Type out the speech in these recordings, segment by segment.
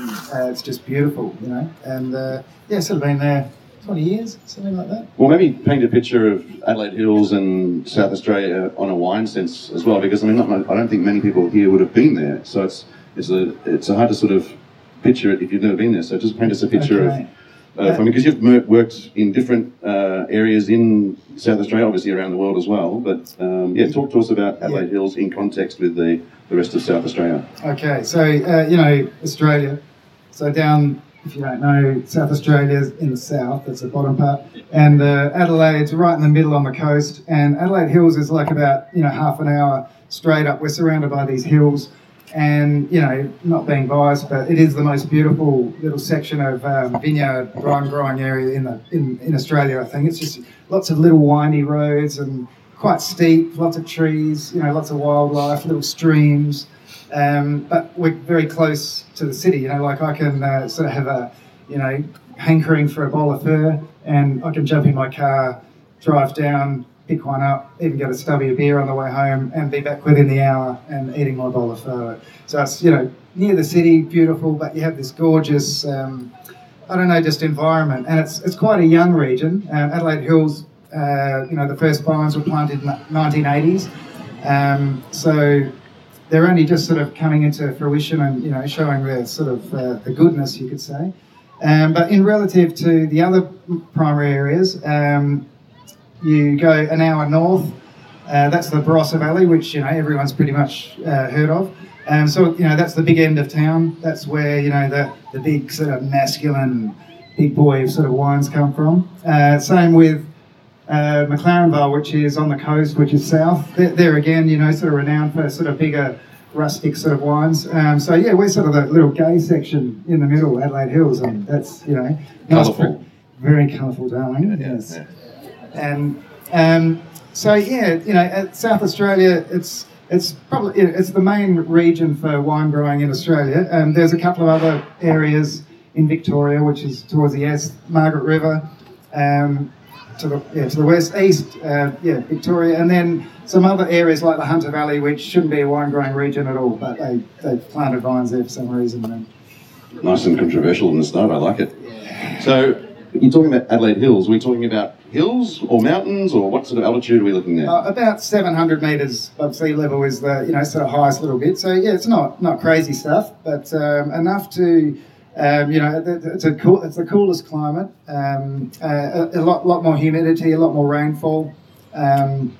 uh, it's just beautiful, you know. And uh, yeah, sort of been there 20 years, something like that. Well, maybe paint a picture of Adelaide Hills and South Australia on a wine sense as well, because I mean, not, I don't think many people here would have been there. So it's it's a it's a hard to sort of picture it if you've never been there. So just paint us a picture Okay. of. Uh, from because you've worked in different uh, areas in South Australia, obviously around the world as well. But um, yeah, talk to us about Adelaide Hills in context with the, the rest of South Australia. Okay, so uh, you know Australia. So down, if you don't know, South Australia's in the south. That's the bottom part, and uh, Adelaide's right in the middle on the coast. And Adelaide Hills is like about you know half an hour straight up. We're surrounded by these hills, and you know, not being biased, but it is the most beautiful little section of um, vineyard wine growing area in the in, in Australia. I think it's just lots of little windy roads and quite steep, lots of trees, you know, lots of wildlife, little streams. Um, but we're very close to the city, you know, like I can uh, sort of have a, you know, hankering for a bowl of pho and I can jump in my car, drive down, pick one up, even get a stubby of beer on the way home and be back within the hour and eating my bowl of pho. So it's, you know, near the city, beautiful, but you have this gorgeous, um, I don't know, just environment. And it's, it's quite a young region. Um, Adelaide Hills, uh, you know, the first vines were planted in the 1980s. Um, so they're only just sort of coming into fruition and, you know, showing their sort of uh, the goodness, you could say. Um, but in relative to the other primary areas, um, you go an hour north. Uh, that's the Barossa Valley, which you know everyone's pretty much uh, heard of. Um, so you know that's the big end of town. That's where you know the the big sort of masculine, big boy sort of wines come from. Uh, same with uh, McLaren Vale, which is on the coast, which is south. There, there again, you know, sort of renowned for sort of bigger rustic sort of wines. Um, so yeah, we're sort of the little gay section in the middle, Adelaide Hills, and that's you know Colourful. very colourful, darling. yes. And um, so yeah, you know, at South Australia, it's it's probably it's the main region for wine growing in Australia. Um, there's a couple of other areas in Victoria, which is towards the east, Margaret River, um, to the yeah, to the west, east, uh, yeah, Victoria, and then some other areas like the Hunter Valley, which shouldn't be a wine growing region at all, but they they planted vines there for some reason. And, Nice and controversial in the start. I like it. So you're talking about Adelaide Hills. Are we talking about hills or mountains or what sort of altitude are we looking at? Uh, about 700 metres above sea level is the you know sort of highest little bit. So yeah, it's not not crazy stuff, but um, enough to um, you know it's a cool it's the coolest climate. Um, uh, a, a lot lot more humidity, a lot more rainfall, um,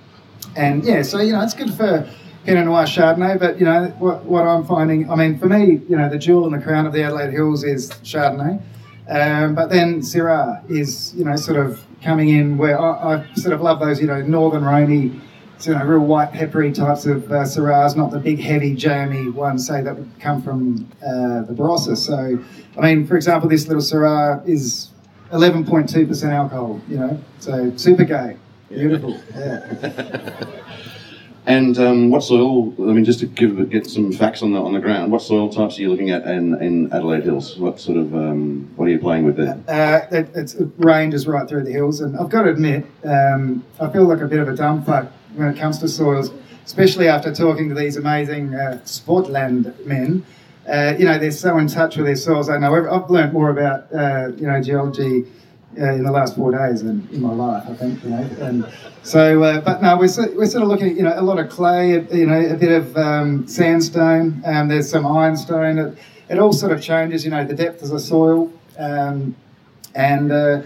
and yeah, so you know it's good for Pinot Noir Chardonnay. But you know what what I'm finding, I mean for me, you know the jewel in the crown of the Adelaide Hills is Chardonnay. Um, but then Syrah is, you know, sort of coming in where I, I sort of love those, you know, northern rainy, you know, real white peppery types of uh, Syrahs, not the big heavy jammy ones, say that would come from uh, the Barossa. So, I mean, for example, this little Syrah is 11.2% alcohol, you know, so super gay, beautiful. Yeah. And um, what soil? I mean, just to give get some facts on the on the ground. What soil types are you looking at in, in Adelaide Hills? What sort of um, what are you playing with there? Uh, it, it's, it ranges right through the hills, and I've got to admit, um, I feel like a bit of a dumb fuck when it comes to soils, especially after talking to these amazing uh, Swartland men. Uh, you know, they're so in touch with their soils. I know I've, learned more about uh, you know geology uh, in the last four days than in my life, I think. You know, and so, uh, but no, we're, we're sort of looking at you know a lot of clay, you know, a bit of um, sandstone. Um, there's some ironstone. It, it all sort of changes. You know, the depth of the soil. Um, and uh,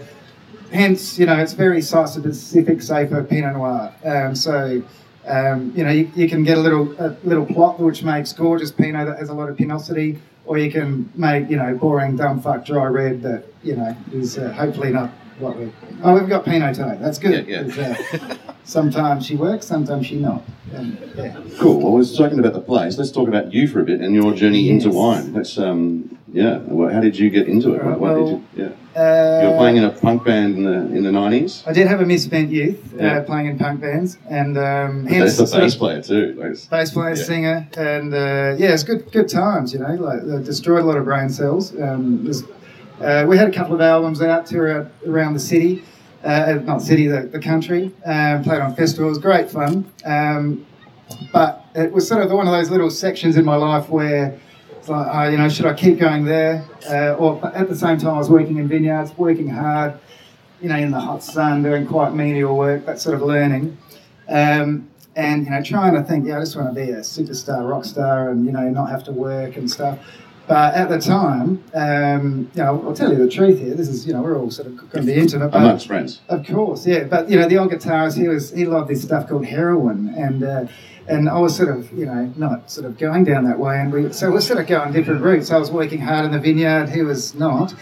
hence, you know, it's very site-specific, say for Pinot Noir. Um, so, um, you know, you, you can get a little a little plot which makes gorgeous Pinot that has a lot of pinosity, or you can make, you know, boring, dumb fuck dry red that, you know, is uh, hopefully not what we. Oh, we've got Pinot today. That's good. Yeah, yeah. 'cause, uh, sometimes she works, sometimes she not. And, yeah. Cool. Well, we're talking about the place. Let's talk about you for a bit and your journey into wine. Let's um, yeah. Well, how did you get into it? Right, What- what did you, yeah. Uh, You were playing in a punk band in the in the nineties. I did have a misspent youth Yeah. uh, playing in punk bands, and um, hence the bass player too. Like, bass player, Yeah. singer, and uh, yeah, it's good good times. You know, like uh, destroyed a lot of brain cells. Um, uh, we had a couple of albums out to around, around the city, uh, not city, the, the country. Um, played on festivals, great fun. Um, but it was sort of one of those little sections in my life where it's like, oh, you know, should I keep going there? Uh, or at the same time, I was working in vineyards, working hard, you know, in the hot sun, doing quite menial work, that sort of learning. Um, and, you know, trying to think, yeah, I just want to be a superstar, rock star, and, you know, not have to work and stuff. But at the time, um, you know, I'll tell you the truth here. This is, you know, we're all sort of going to be intimate. But Amongst friends. Of course, yeah. But you know, the old guitarist, he was he loved this stuff called heroin, and uh, and I was sort of, you know, not sort of going down that way. And we so we're sort of going different routes. I was working hard in the vineyard. He was not.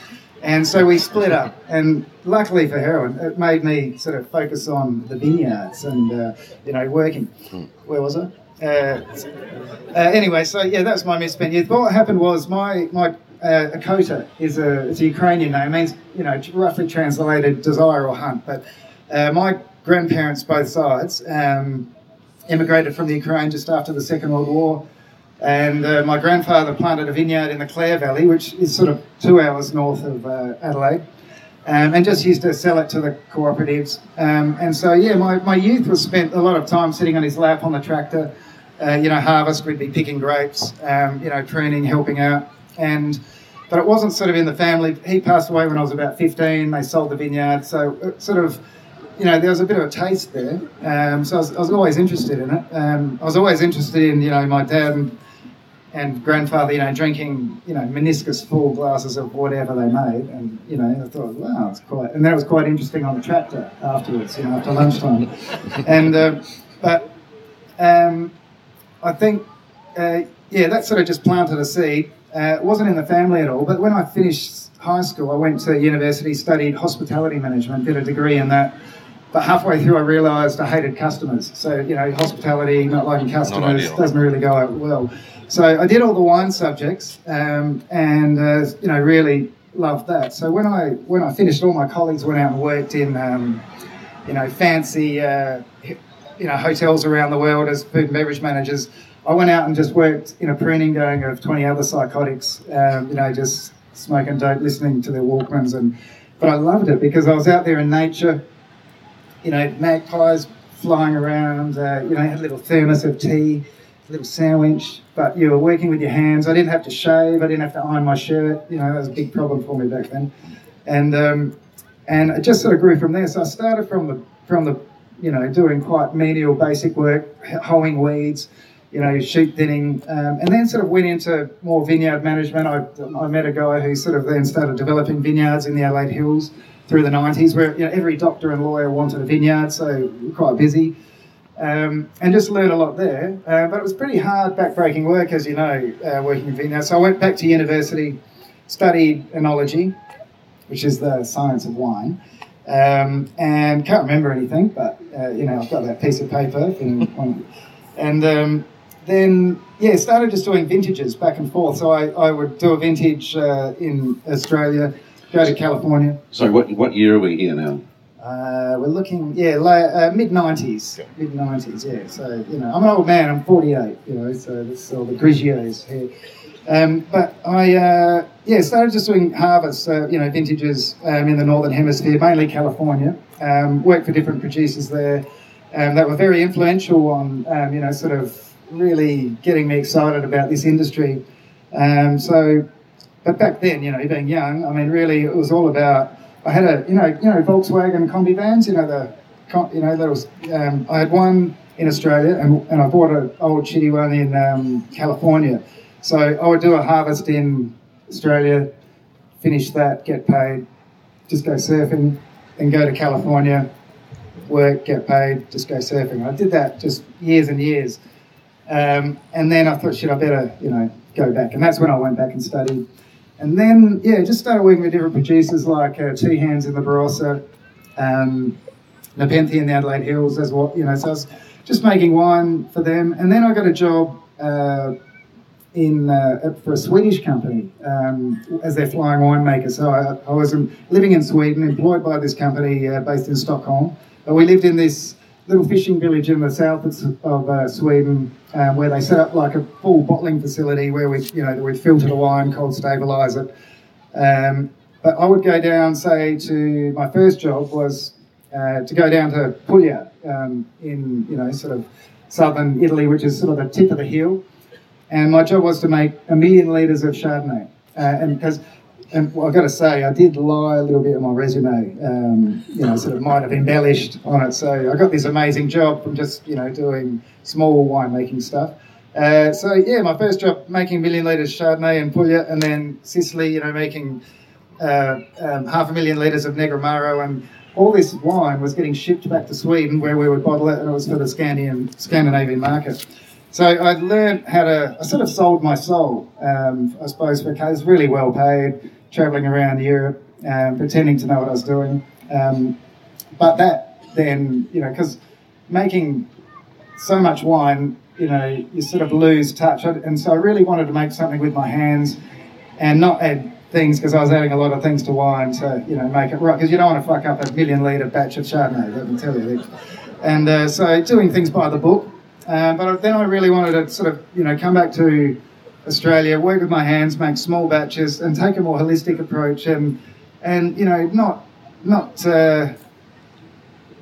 And so we split up, and luckily for heroin, it made me sort of focus on the vineyards and uh, you know working. Where was I? Uh, uh, anyway, so yeah, that's my misspent youth. What happened was my my uh, Ochota is a it's a Ukrainian name. It means you know roughly translated desire or hunt. But uh, my grandparents, both sides, um, immigrated from the Ukraine just after the Second World War. And uh, my grandfather planted a vineyard in the Clare Valley, which is sort of two hours north of uh, Adelaide, um, and just used to sell it to the cooperatives. Um, and so, yeah, my, my youth was spent a lot of time sitting on his lap on the tractor. Uh, you know, harvest, we'd be picking grapes, um, you know, pruning, helping out. And but it wasn't sort of in the family. He passed away when I was about 15. They sold the vineyard, so sort of you know, there was a bit of a taste there. Um, so I was, I was, always interested in it. Um, I was always interested in, you know, my dad and and grandfather, you know, drinking, you know, meniscus full glasses of whatever they made, and you know, I thought, wow, it's quite, and that was quite interesting on the tractor afterwards, you know, after lunchtime, and uh, but um, I think, uh, yeah, that sort of just planted a seed. Uh, it wasn't in the family at all, but when I finished high school, I went to university, studied hospitality management, did a degree in that. But halfway through, I realised I hated customers. So, you know, hospitality, not liking customers, not doesn't really go out well. So I did all the wine subjects, um, and uh, you know really loved that. So when I when I finished, all my colleagues went out and worked in um, you know fancy uh, you know hotels around the world as food and beverage managers. I went out and just worked in a pruning gang of 20 other psychotics, um, you know, just smoking dope, listening to their Walkmans, and but I loved it because I was out there in nature, you know, magpies flying around, uh, you know, had a little thermos of tea a little sandwich, but you were working with your hands. I didn't have to shave. I didn't have to iron my shirt. You know, that was a big problem for me back then. And um, and it just sort of grew from there. So I started from the from the you know doing quite menial basic work, hoeing weeds, you know, sheep thinning, um, and then sort of went into more vineyard management. I, I met a guy who sort of then started developing vineyards in the Adelaide Hills through the 90s, where you know every doctor and lawyer wanted a vineyard, so quite busy um, and just learned a lot there. Uh, but it was pretty hard, backbreaking work, as you know, uh, working in vineyards. So I went back to university, studied enology, which is the science of wine, um, and can't remember anything, but uh, you know, I've got that piece of paper. and um, then, yeah, started just doing vintages back and forth. So I, I would do a vintage uh, in Australia, go to California. Sorry, what, what year are we here now? Uh, we're looking, yeah, uh, mid nineties, mid nineties, yeah. So you know, I'm an old man. I'm 48. You know, so this all the Grigios here. Um, but I, uh, yeah, started just doing harvests, uh, you know, vintages um, in the northern hemisphere, mainly California. Um, worked for different producers there um, that were very influential on, um, you know, sort of really getting me excited about this industry. Um, so, but back then, you know, being young, I mean, really, it was all about I had a you know you know Volkswagen combi vans. You know the you know those. Um, I had one in Australia and, and I bought an old shitty one in um, California. So I would do a harvest in Australia, finish that, get paid, just go surfing, and go to California, work, get paid, just go surfing. I did that just years and years. Um, and then I thought, shit, I better, you know, go back. And that's when I went back and studied and then, yeah, just started working with different producers like uh, Two Hands in the Barossa, um, Nepenthe in the Adelaide Hills, as what, you know, so I was just making wine for them. And then I got a job uh, in uh, for a Swedish company um, as their flying winemaker. So I, I was living in Sweden, employed by this company uh, based in Stockholm. But we lived in this little fishing village in the south of uh, Sweden, um, where they set up like a full bottling facility where we, you know, we'd filter the wine, cold stabilise it. Um, but I would go down, say, to my first job was uh, to go down to Puglia um, in, you know, sort of southern Italy, which is sort of the tip of the hill. and my job was to make a million litres of Chardonnay. Uh, and because and well, I've got to say, I did lie a little bit on my resume. Um, you know, sort of might have embellished on it. So I got this amazing job from just you know doing small winemaking stuff. Uh, so yeah, my first job making a million litres Chardonnay and Puglia, and then Sicily, you know, making uh, um, half a million litres of Negroamaro, and all this wine was getting shipped back to Sweden, where we would bottle it, and it was for the Scandinavian Scandinavian market. So I learned how to. I sort of sold my soul, um, I suppose, was really well paid traveling around Europe, um, pretending to know what I was doing. Um, but that then, you know, because making so much wine, you know, you sort of lose touch. And so I really wanted to make something with my hands and not add things because I was adding a lot of things to wine to, you know, make it right. Because you don't want to fuck up a million litre batch of Chardonnay, let me tell you. And uh, so doing things by the book. Um, but then I really wanted to sort of, you know, come back to Australia, work with my hands, make small batches, and take a more holistic approach, and and you know not not uh,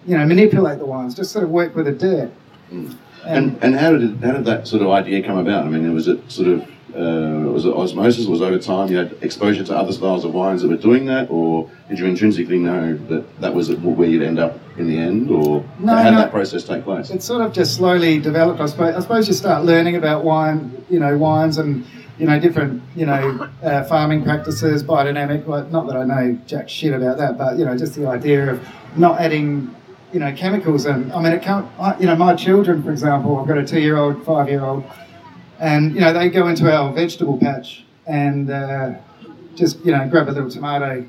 you know manipulate the wines, just sort of work with the dirt. Mm. And, and, and how did it, how did that sort of idea come about? I mean, was it sort of uh, was it osmosis? Was over time you had exposure to other styles of wines that were doing that, or did you intrinsically know that that was where you'd end up in the end, or no, how did no, that process take place? It sort of just slowly developed. I suppose. I suppose you start learning about wine, you know, wines and you know different you know uh, farming practices, biodynamic. Well, not that I know jack shit about that, but you know just the idea of not adding you know chemicals and I mean it can't. You know, my children, for example, I've got a two-year-old, five-year-old, and you know they go into our vegetable patch and uh, just you know grab a little tomato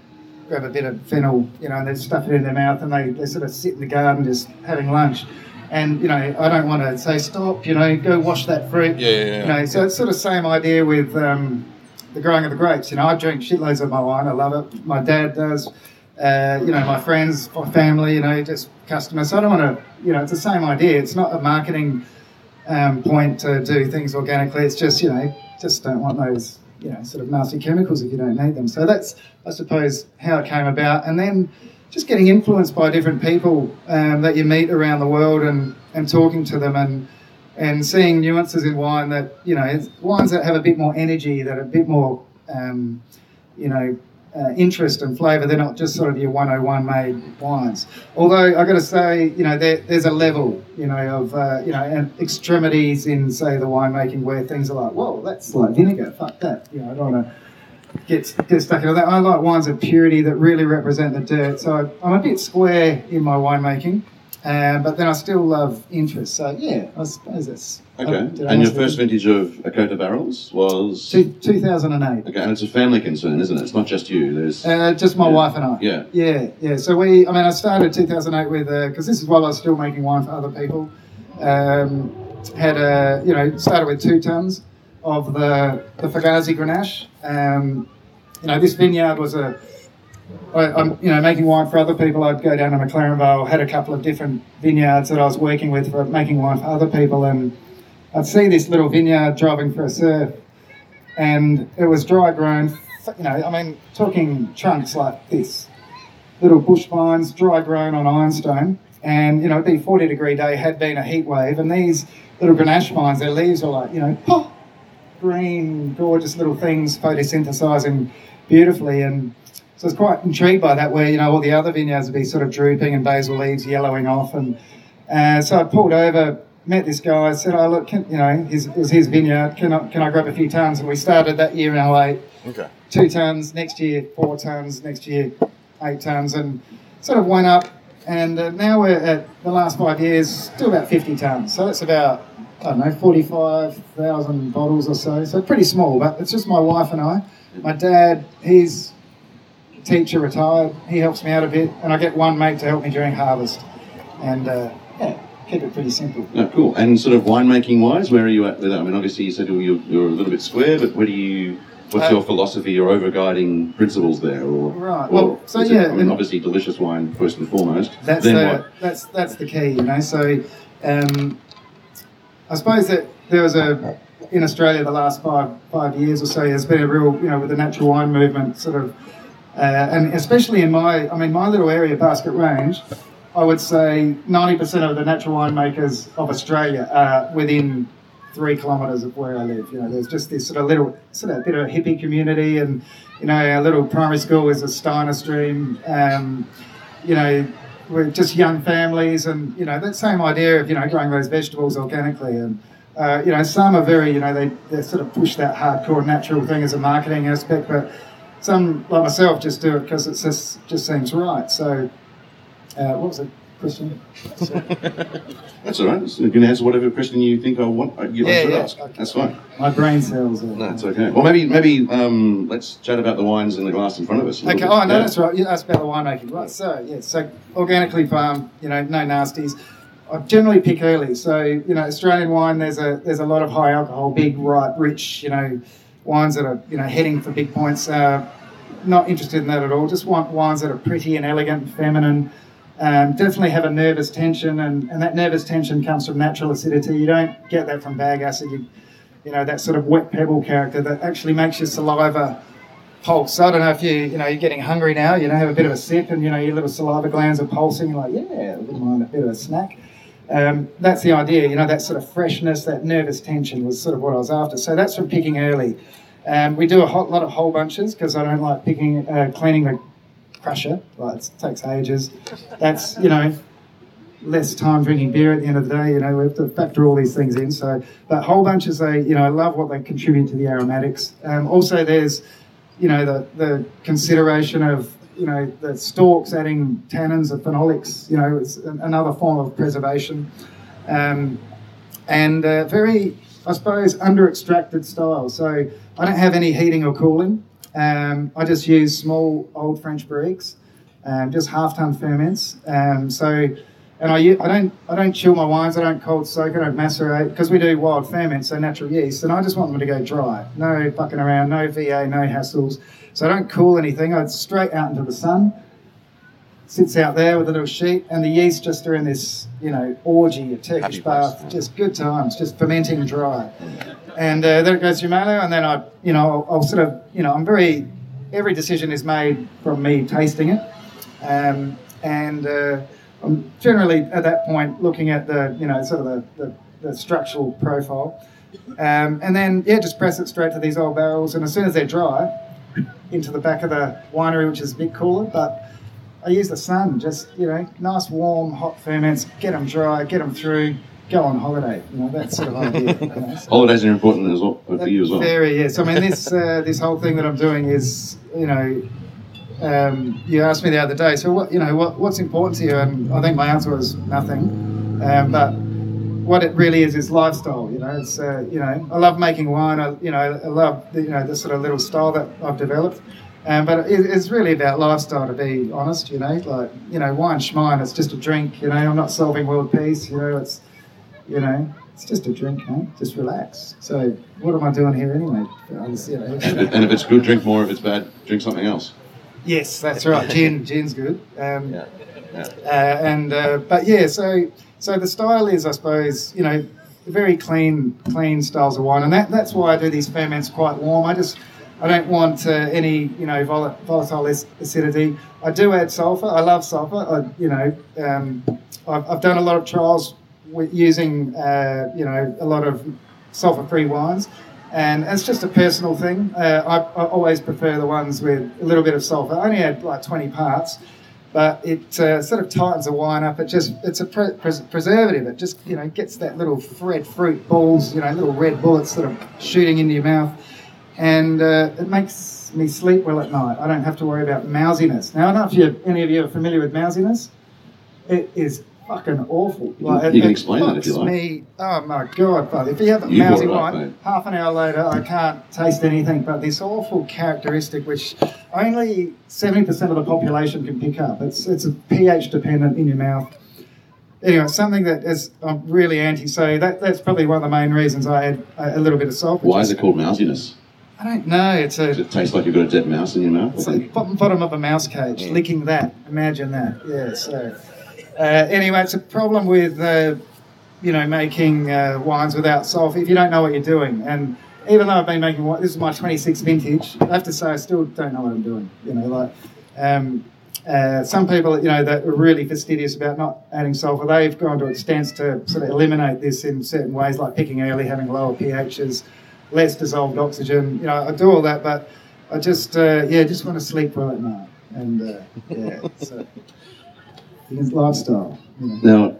grab a bit of fennel, you know, and they stuff it in their mouth and they, they sort of sit in the garden just having lunch. And, you know, I don't want to say, stop, you know, go wash that fruit. Yeah, yeah, yeah. You know, so it's sort of same idea with um, the growing of the grapes. You know, I drink shitloads of my wine. I love it. My dad does. Uh, you know, my friends, my family, you know, just customers. So I don't want to, you know, it's the same idea. It's not a marketing um, point to do things organically. It's just, you know, just don't want those you know, sort of nasty chemicals if you don't need them. So that's, I suppose, how it came about. And then just getting influenced by different people um, that you meet around the world and, and talking to them and and seeing nuances in wine that you know it's wines that have a bit more energy, that are a bit more um, you know uh, interest and flavour. They're not just sort of your 101 made wines. Although I've got to say, you know, there, there's a level, you know, of, uh, you know, extremities in, say, the winemaking where things are like, whoa, that's like vinegar, fuck that. You know, I don't want to get, get stuck into that. I like wines of purity that really represent the dirt. So I'm a bit square in my winemaking. Um, but then I still love interest. So yeah, I suppose that's okay. and your first vintage of Ochota barrels was Two, 2008. Okay, and it's a family concern, isn't it? It's not just you. There's uh, just my yeah. wife and I. Yeah, yeah, yeah. So we, I mean, I started 2008 with because uh, this is while I was still making wine for other people. Um, had a you know started with two tons of the the Fugazi Grenache. Um, you know, this vineyard was a I, am you know making wine for other people. I'd go down to McLaren Vale, had a couple of different vineyards that I was working with for making wine for other people, and I'd see this little vineyard driving for a surf, and it was dry grown. You know, I mean, talking chunks like this, little bush vines, dry grown on ironstone, and you know, be 40 degree day, had been a heat wave, and these little grenache vines, their leaves are like you know, oh, green, gorgeous little things, photosynthesizing beautifully, and so I was quite intrigued by that, where you know all the other vineyards would be sort of drooping and basil leaves yellowing off, and uh, so I pulled over, met this guy, said, "Oh look, can, you know, his, it was his vineyard. Can I can I grab a few tons?" And we started that year in 08. Okay. Two tons next year, four tons next year, eight tons, and sort of went up. And uh, now we're at the last five years, still about 50 tons. So that's about I don't know, 45,000 bottles or so. So pretty small, but it's just my wife and I. My dad, he's teacher retired. He helps me out a bit, and I get one mate to help me during harvest. And uh, yeah, keep it pretty simple. Oh, cool. And sort of winemaking wise, where are you at with that? I mean, obviously you said you're, you're a little bit square, but where do you? What's uh, your philosophy, your overguiding principles there? Or, right. Well, so yeah, it, I mean, obviously delicious wine first and foremost. That's then the, what? that's that's the key, you know. So, um, I suppose that there was a in Australia the last five five years or so. There's been a real, you know, with the natural wine movement, sort of uh, and especially in my, I mean, my little area, Basket Range, I would say 90% of the natural winemakers of Australia are within three kilometres of where I live. You know, there's just this sort of little, sort of bit of a hippie community, and you know, our little primary school is a Steiner stream. Um, you know, we're just young families, and you know, that same idea of you know growing those vegetables organically, and uh, you know, some are very, you know, they, they sort of push that hardcore natural thing as a marketing aspect, but some like myself just do it because it just just seems right. So, uh, what was the question? That's all right. You can answer whatever question you think I want. uh, You Yeah, should yeah, ask. okay. That's fine. My brain cells. Are, That's okay. Well, maybe maybe um, let's chat about the wines in the glass in front of us. a Okay. bit. Oh no, Yeah. that's right. You asked about the winemaking, right? So yeah, so organically farmed, you know, no nasties. I generally pick early. So you know, Australian wine, there's a there's a lot of high alcohol, big, ripe, rich, you know, wines that are you know heading for big points. Uh, not interested in that at all. Just want wines that are pretty and elegant, and feminine. Um, definitely have a nervous tension, and, and that nervous tension comes from natural acidity. You don't get that from bag acid. You, you know, that sort of wet pebble character that actually makes your saliva pulse. So I don't know if you, you know, you're getting hungry now, you know, have a bit of a sip and, you know, your little saliva glands are pulsing. You're like, yeah, I wouldn't mind a bit of a snack. Um, that's the idea, you know, that sort of freshness, that nervous tension was sort of what I was after. So that's from picking early. Um, we do a hot, lot of whole bunches because I don't like picking, uh, cleaning the crusher. Like it takes ages. That's, you know, less time drinking beer at the end of the day. You know, we have to factor all these things in. So, but whole bunches, they, you know, I love what they contribute to the aromatics. Um, also, there's, you know, the the consideration of, you know, the stalks adding tannins or phenolics. You know, it's an- another form of preservation, um, and uh, very, I suppose, under extracted style. So I don't have any heating or cooling. Um, I just use small old French barriques, um, just half ton ferments. Um, so, and I, I don't I don't chill my wines. I don't cold soak. I don't macerate because we do wild ferments, so natural yeast, and I just want them to go dry. No fucking around, no VA, no hassles. So I don't cool anything. I straight out into the sun. Sits out there with a little sheet, and the yeast just are in this, you know, orgy, a Turkish Happy bath, just good times, just fermenting dry. And uh, then it goes Malo, and then I, you know, I'll, I'll sort of, you know, I'm very, every decision is made from me tasting it. Um, and uh, I'm generally at that point looking at the, you know, sort of the, the, the structural profile. Um, and then, yeah, just press it straight to these old barrels. And as soon as they're dry, into the back of the winery, which is a bit cooler, but I use the sun, just, you know, nice, warm, hot ferments, get them dry, get them through, go on holiday. You know, that sort of idea. you know, so- Holidays are important as well for you as well. very yes. I mean, this uh, this whole thing that I'm doing is, you know, um, you asked me the other day. So what you know, what what's important to you? And I think my answer was nothing. Um, but what it really is is lifestyle. You know, it's uh, you know, I love making wine. I you know, I love the, you know the sort of little style that I've developed. Um, but it, it's really about lifestyle, to be honest. You know, like you know, wine schmine. It's just a drink. You know, I'm not solving world peace. You know, it's you know, it's just a drink, mate. Just relax. So, what am I doing here anyway? You know, And if it's good, drink more. If it's bad, drink something else. yes, that's right. Gin, gin's good. Um, Yeah. Yeah. uh, and uh, but yeah, so so the style is, I suppose, you know, very clean, clean styles of wine, and that that's why I do these ferments quite warm. I just I don't want uh, any, you know, vol- volatile acidity. I do add sulfur. I love sulfur. I, you know, um, I've, I've done a lot of trials using, uh, you know, a lot of sulfur-free wines. And it's just a personal thing. Uh, I, I always prefer the ones with a little bit of sulfur. I only add like 20 parts, but it uh, sort of tightens the wine up. It just it's a pre- pres- preservative. It just you know gets that little red fruit balls, you know, little red bullets sort of shooting into your mouth, and uh, it makes me sleep well at night. I don't have to worry about mousiness. Now I don't know if you any of you are familiar with mousiness. It is fucking awful. Like, you can it explain that if you like. Me, oh my god, but if you have a You mousy wine, half an hour later I can't taste anything but this awful characteristic which only 70% of the population can pick up. It's, it's a pH dependent in your mouth. Anyway, something that is I'm really anti. So that, that's probably one of the main reasons I had a, a little bit of salt. Why is it called mousiness? I don't know. It's a Does it tastes like you've got a dead mouse in your mouth? it's like bottom, bottom of a mouse cage, licking that. Imagine that. Yeah. So anyway, it's a problem with uh, you know making uh, wines without sulfur if you don't know what you're doing. And even though I've been making wine, this is my 26th vintage. I have to say I still don't know what I'm doing. You know, like um, uh, some people, you know, that are really fastidious about not adding sulfur, they've gone to extents to sort of eliminate this in certain ways, like picking early, having lower pHs, less dissolved oxygen. You know, I do all that, but I just, uh, yeah, just want to sleep well at night. And uh, yeah, so it's lifestyle. You know. Now,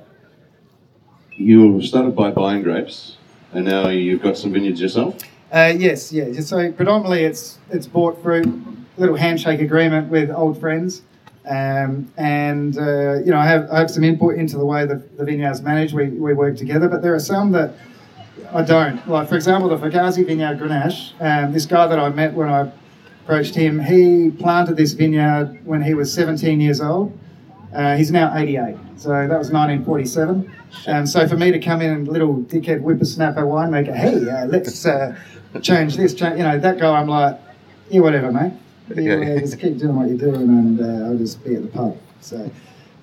you started by buying grapes, and now you've got some vineyards yourself. Uh, yes, yeah. So predominantly, it's it's bought fruit, a little handshake agreement with old friends, um, and uh, you know I have I have some input into the way that the vineyards managed. We we work together, but there are some that I don't. Like for example, the Fugazi Vineyard Grenache. Um, this guy that I met when I approached him, he planted this vineyard when he was 17 years old. Uh, he's now 88, so that was 1947. And so for me to come in and little dickhead whippersnapper winemaker, hey, uh, let's uh, change this, change, you know, that guy, I'm like, yeah, whatever, mate. Uh, just keep doing what you're doing, and uh, I'll just be at the pub. So,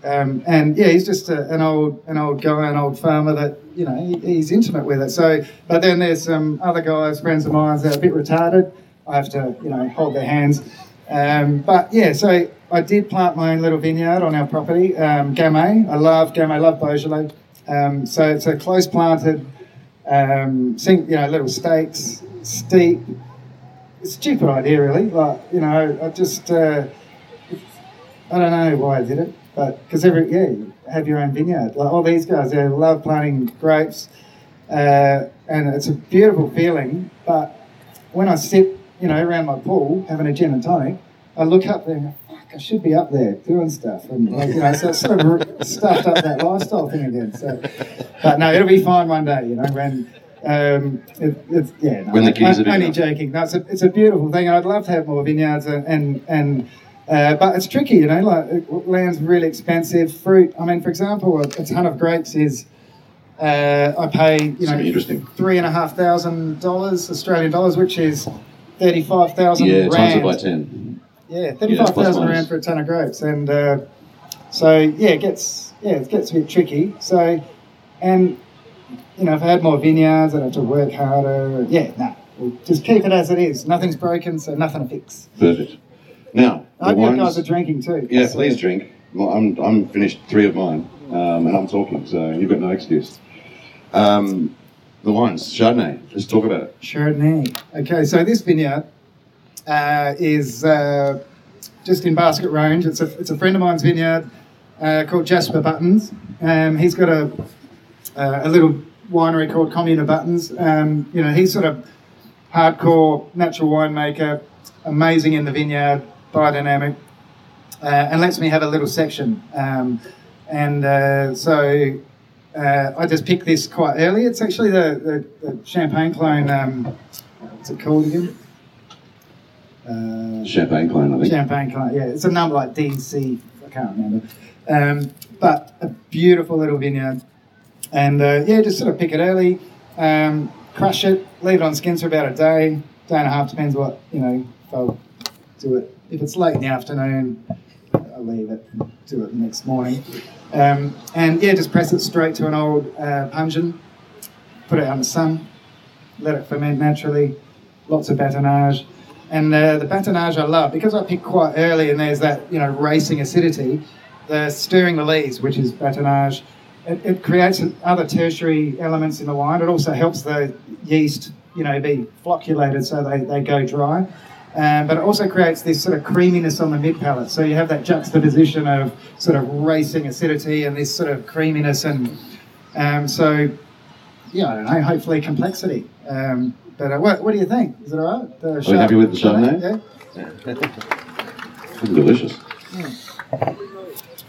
um, and yeah, he's just a, an old, an old guy, an old farmer that you know he, he's intimate with it. So, but then there's some other guys, friends of mine, that are a bit retarded. I have to, you know, hold their hands. Um, but yeah, so I did plant my own little vineyard on our property, um, Gamay. I love Gamay, love Beaujolais. Um, so it's a close planted, um, sink, you know, little stakes, steep. It's a stupid idea, really. Like, you know, I just, uh, I don't know why I did it, but because every, yeah, you have your own vineyard. Like all these guys, they love planting grapes, uh, and it's a beautiful feeling. But when I sit, you know, around my pool having a gin and tonic, I look up there and go, fuck, I should be up there doing stuff. And, like, you know, so it's sort of stuffed up that lifestyle thing again. So, but no, it'll be fine one day, you know, when. Um, it, it's yeah. No, When the keys are big only joking. No, it's a, it's a beautiful thing. I'd love to have more vineyards and and, and uh, but it's tricky, you know. Like land's really expensive. Fruit. I mean, for example, a, a ton of grapes is. Uh, I pay you know three and a half thousand dollars Australian dollars, which is thirty five thousand. Yeah, times it by rand. ten. Yeah, thirty-five thousand minus. rand for a ton of grapes, and uh, so yeah, it gets yeah, it gets a bit tricky. So, and you know, if I had more vineyards, I'd have to work harder. Yeah, no, we'll just keep it as it is. Nothing's broken, so nothing to fix. Perfect. Now, I hope you guys are drinking too. Yeah, So- please drink. Well, I'm, I'm finished three of mine, um, and I'm talking, so you've got no excuse. Um, the wines, Chardonnay. Let's talk about it. Chardonnay. Okay, so this vineyard uh, is uh, just in Basket Range. It's a, it's a friend of mine's vineyard uh, called Jasper Buttons. Um, he's got a, uh, a little winery called Commune of Buttons. Um, you know, he's sort of hardcore natural winemaker, amazing in the vineyard, biodynamic, uh, and lets me have a little section. Um, and uh, so uh, I just picked this quite early. It's actually the, the, the champagne clone. Um, what's it called again? Uh, Champagne clone, I think. champagne clone. Yeah, it's a number like DC. I can't remember. Um, but a beautiful little vineyard. And uh, yeah, just sort of pick it early, um, crush it, leave it on skins for about a day, day and a half, depends what, you know, if I'll do it. If it's late in the afternoon, I'll leave it, do it the next morning. Um, and yeah, just press it straight to an old uh, put it out in the sun, let it ferment naturally, lots of batonnage. And uh, the batonnage I love because I pick quite early and there's that, you know, racing acidity, the stirring the lees, which is batonnage, it, it creates other tertiary elements in the wine. It also helps the yeast, you know, be flocculated so they, they go dry. Um, but it also creates this sort of creaminess on the mid palate. So you have that juxtaposition of sort of racing acidity and this sort of creaminess. And um, so, yeah, I don't know, hopefully complexity. Um, but uh, what, what do you think? Is it all right? The Are we happy with the Chardonnay? Chardonnay? Yeah. It's delicious.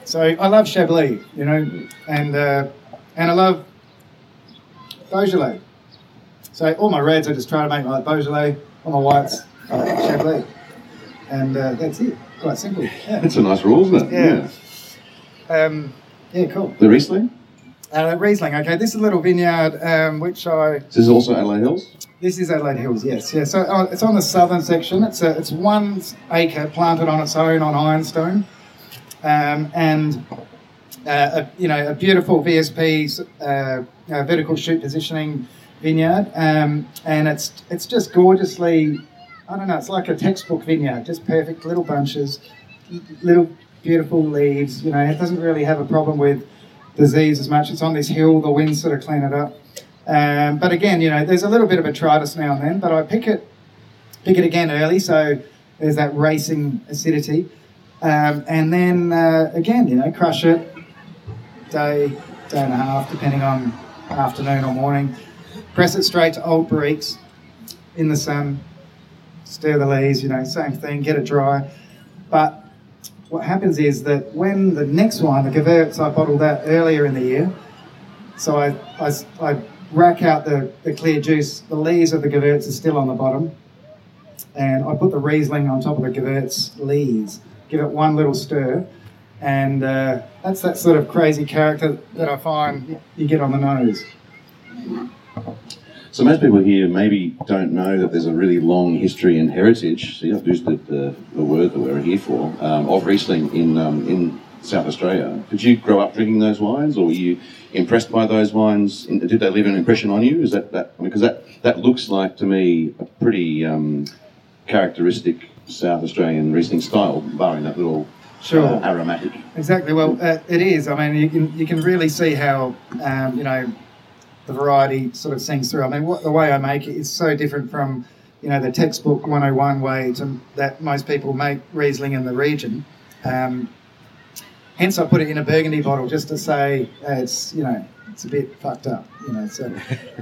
So I love Chablis, you know, and uh, and I love Beaujolais. So all my reds, I just try to make like Beaujolais. All my whites, Chablis, and uh, that's it. Quite simple. Yeah. It's a nice rule, isn't it? Yeah. Um, yeah, cool. The Riesling? Uh, Riesling. Okay, this is a little vineyard um, which I. This is also Adelaide Hills? This is Adelaide Hills. Yes. Yeah. So uh, it's on the southern section. It's a, it's one acre planted on its own on ironstone, um, and uh, a, you know a beautiful VSP uh, uh, vertical shoot positioning vineyard, um, and it's it's just gorgeously. I don't know. It's like a textbook vineyard, just perfect little bunches, little beautiful leaves. You know, it doesn't really have a problem with disease as much. It's on this hill, the winds sort of clean it up. Um, but again, you know, there's a little bit of botrytis now and then, but I pick it, pick it again early, so there's that racing acidity. Um, and then uh, again, you know, crush it day, day and a half, depending on afternoon or morning. Press it straight to old barriques in the sun, stir the leaves, you know, same thing, get it dry. But what happens is that when the next one, the Gewurz, I bottled that earlier in the year, so I, I, I rack out the, the clear juice, the leaves of the Gewurz are still on the bottom, and I put the Riesling on top of the Gewurz leaves, give it one little stir, and uh, that's that sort of crazy character that I find you get on the nose. So most people here maybe don't know that there's a really long history and heritage. See, I've used the, the, the word that we're here for um, of Riesling in um, in South Australia. Did you grow up drinking those wines, or were you impressed by those wines? Did they leave an impression on you? Is that that because that that looks like to me a pretty um, characteristic South Australian Riesling style, barring that little Sure. uh, aromatic. Exactly. Well, uh, it is. I mean, you can you can really see how um, you know the variety sort of sings through. I mean, what, the way I make it is so different from you know the textbook 101 way to that most people make Riesling in the region. Um, hence, I put it in a Burgundy bottle just to say uh, it's you know it's a bit fucked up, you know. So,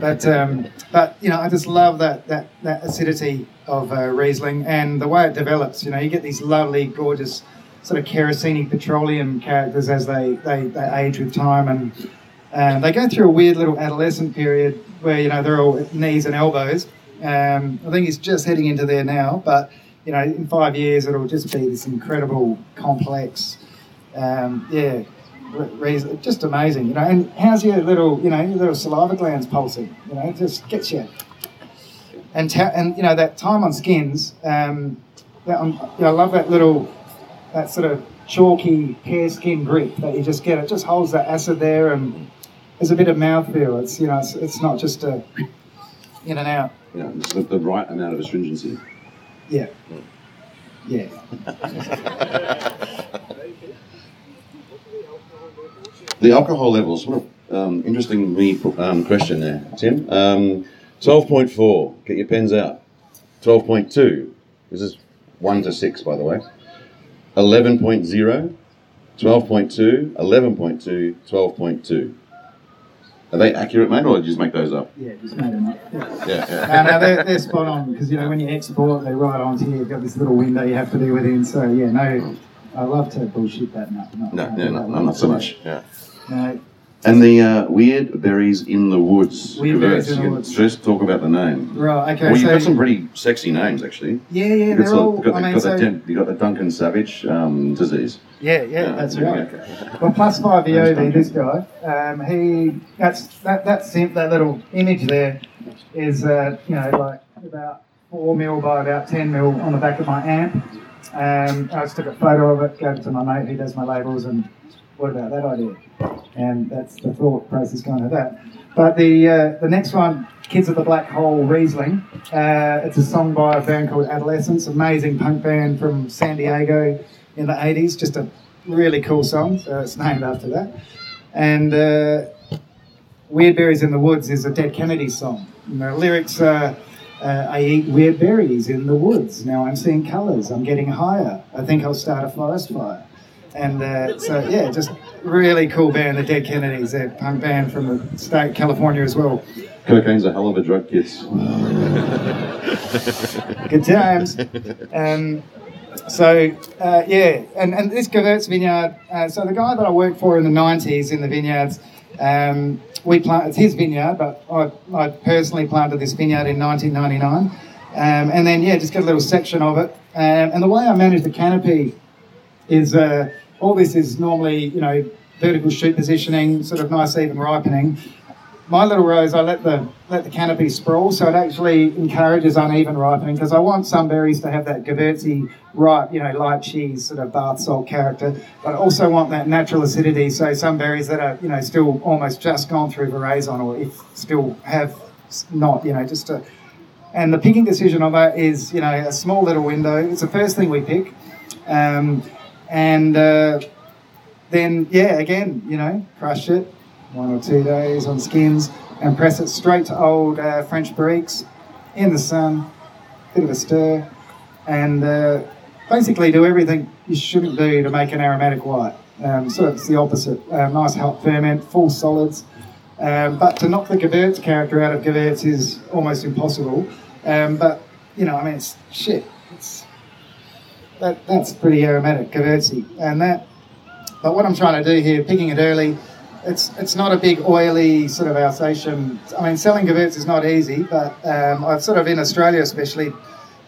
but um, but you know, I just love that that that acidity of uh, Riesling and the way it develops. You know, you get these lovely, gorgeous sort of kerosene petroleum characters as they, they, they age with time and um, they go through a weird little adolescent period where you know they're all knees and elbows. Um, I think he's just heading into there now, but you know in five years it'll just be this incredible, complex, um, yeah, just amazing. You know, and how's your little you know your little saliva glands pulsing? You know, it just gets you. And ta- and you know that time on skins. Um, that, um, you know, I love that little that sort of chalky hair skin grip that you just get. It just holds that acid there and there's a bit of mouthfeel. It's you know it's, it's not just a in and out. It's the, the right amount of astringency. Yeah. Yeah. The alcohol levels. What um, interesting me um, question there, Tim. Um, Twelve point four. Get your pens out. Twelve point two. This is one to six, by the way. 11.0, 12.2, 11.2, 12.2. Are they accurate, mate, or did you just make those up? Yeah, just made them up. Yeah. Yeah. No, no, they're, they're spot on because you know when you export, they write onto here. You've got this little window you have to do within. So yeah, no, mm. I love to bullshit that. No, no, No, no, no, no, not so much. Yeah. No, And the uh, weird berries in the woods. Weird berries in the woods. Just talk about the name. right, okay. Well, you've so got some pretty sexy names, actually. yeah, yeah, You've they're got, all. got, I mean, got, so, the, you got the Duncan Savage um, disease. yeah, yeah, that's there we right. Well, plus five Thanks, VOV, this guy, um, he that's that that little image there is uh, you know like about four mil by about ten mil on the back of my amp. Um, I just took a photo of it, gave it to my mate who does my labels, and what about that idea? And that's the thought process going of that. But the uh, the next one, Kids of the Black Hole Riesling. Uh, it's a song by a band called Adolescents, amazing punk band from San Diego in the 80s. Just a really cool song, so it's named after that. And uh, Weird Berries in the Woods is a Dead Kennedy song. And the lyrics are uh, I eat weird berries in the woods. Now I'm seeing colours. I'm getting higher. I think I'll start a forest fire. And uh, so, yeah, just really cool band, the Dead Kennedys. A punk band from the state, California as well. Cocaine's a hell of a drug, kids. Good times. Um, so, uh, yeah, and, and this Gewurz vineyard, uh, so the guy that I worked for in the 90s in the vineyards, um, we plant, it's his vineyard, but I, I personally planted this vineyard in 1999. Um, and then, yeah, just get a little section of it. Um, and the way I manage the canopy is uh, all this is normally, you know, vertical shoot positioning, sort of nice even ripening. My little rows, I let the let the canopy sprawl, so it actually encourages uneven ripening because I want some berries to have that Gewürzy ripe, you know, light cheese sort of bath salt character, but I also want that natural acidity. So some berries that are, you know, still almost just gone through veraison or if still have not, you know, just a. And the picking decision on that is, you know, a small little window. It's the first thing we pick. Um, and uh, then yeah, again, you know, crush it one or two days on skins and press it straight to old uh, French barriques in the sun, bit of a stir, and uh, basically do everything you shouldn't do to make an aromatic white. Um, so it's the opposite. Uh, nice hot ferment, full solids. Um, but to knock the Gewurz character out of Gewurz is almost impossible. Um, but, you know, I mean, it's shit. It's, that, that's pretty aromatic, Gewurzy. And that, but what I'm trying to do here, picking it early, it's it's not a big oily sort of Alsatian. I mean, selling Gewurz is not easy, but um, I've sort of in Australia especially,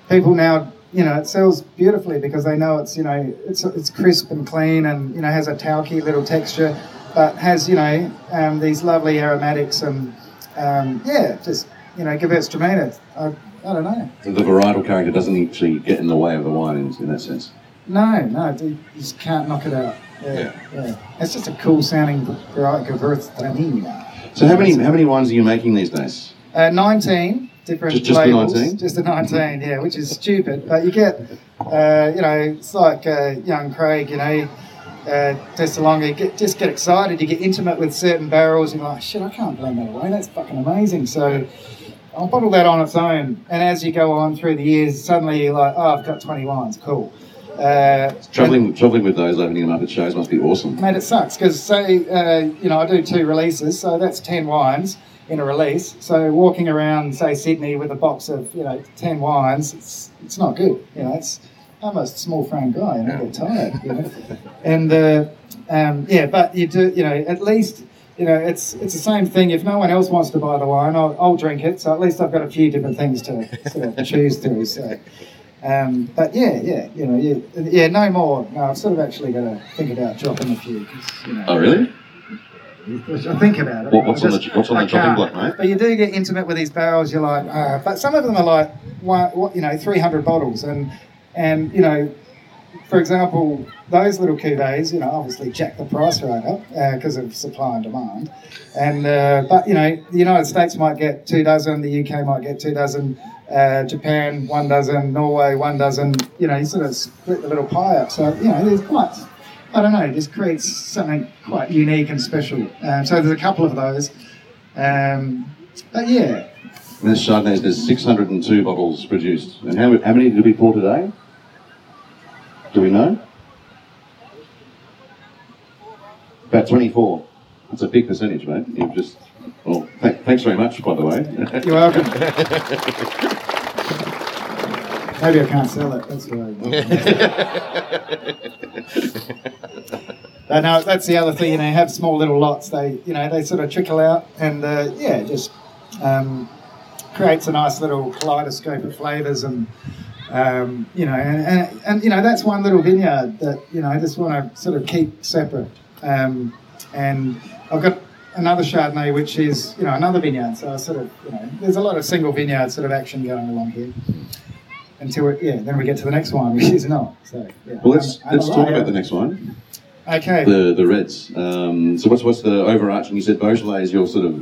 people now you know, it sells beautifully because they know it's, you know, it's, it's crisp and clean and, you know, has a talky little texture, but has, you know, um, these lovely aromatics and, um, yeah, just, you know, Gewürztraminer. I, I don't know. The varietal character doesn't actually get in the way of the wine in, in that sense. No, no, you just can't knock it out. Yeah, yeah. yeah. It's just a cool sounding Gewürztraminer. So how many, how many wines are you making these days? Uh, 19 different just, just labels. The 19? Just the 19, yeah, which is stupid. But you get, uh, you know, it's like uh, young Craig, you know, uh, Testalonga, you get, just get excited, you get intimate with certain barrels, and you're like, shit, I can't blame that away, that's fucking amazing. So I'll bottle that on its own. And as you go on through the years, suddenly you're like, oh, I've got 20 wines, cool. Uh, traveling, traveling with those, opening them up at shows must be awesome. Mate, it sucks because say uh, you know I do two releases, so that's ten wines in a release. So walking around, say Sydney, with a box of you know ten wines, it's it's not good. You know, it's I'm a small frame guy and I get tired. You know, and uh, um, yeah, but you do you know at least. You know, it's it's the same thing. If no one else wants to buy the wine, I'll, I'll drink it. So at least I've got a few different things to sort of choose through. So, um, but yeah, yeah, you know, yeah, yeah, no more. No, I've sort of actually got to think about dropping a few. You know, oh, really? I think about it. What, what's, on the, what's on the chopping block, mate? But you do get intimate with these barrels. You're like, uh, but some of them are like, what, you know, 300 bottles, and and you know, for example, those little cuvées, you know, obviously jack the price right up because uh, of supply and demand. And uh, but you know, the United States might get two dozen, the UK might get two dozen, uh, Japan one dozen, Norway one dozen. You know, you sort of split the little pie up. So you know, there's quite I don't know, just creates something quite unique and special. Um, so there's a couple of those. Um, but yeah. This Chardonnay, there's 602 bottles produced. And how, how many did we pour today? Do we know? About 24. That's a big percentage, mate. You've just. Well, th- thanks very much, by the way. You're welcome. Maybe I can't sell it. That's why. but no, that's the other thing. You know, have small little lots. They, you know, they sort of trickle out, and uh, yeah, just um, creates a nice little kaleidoscope of flavors and. Um, you know, and, and, and, you know that's one little vineyard that you know I just want to sort of keep separate. Um, and I've got another Chardonnay, which is you know another vineyard. So I sort of you know there's a lot of single vineyard sort of action going along here until yeah, then we get to the next one, which is not. So yeah, well, let's I'm, let's talk about the next one. Okay. The the Reds. Um, so what's what's the overarching? You said Beaujolais is your sort of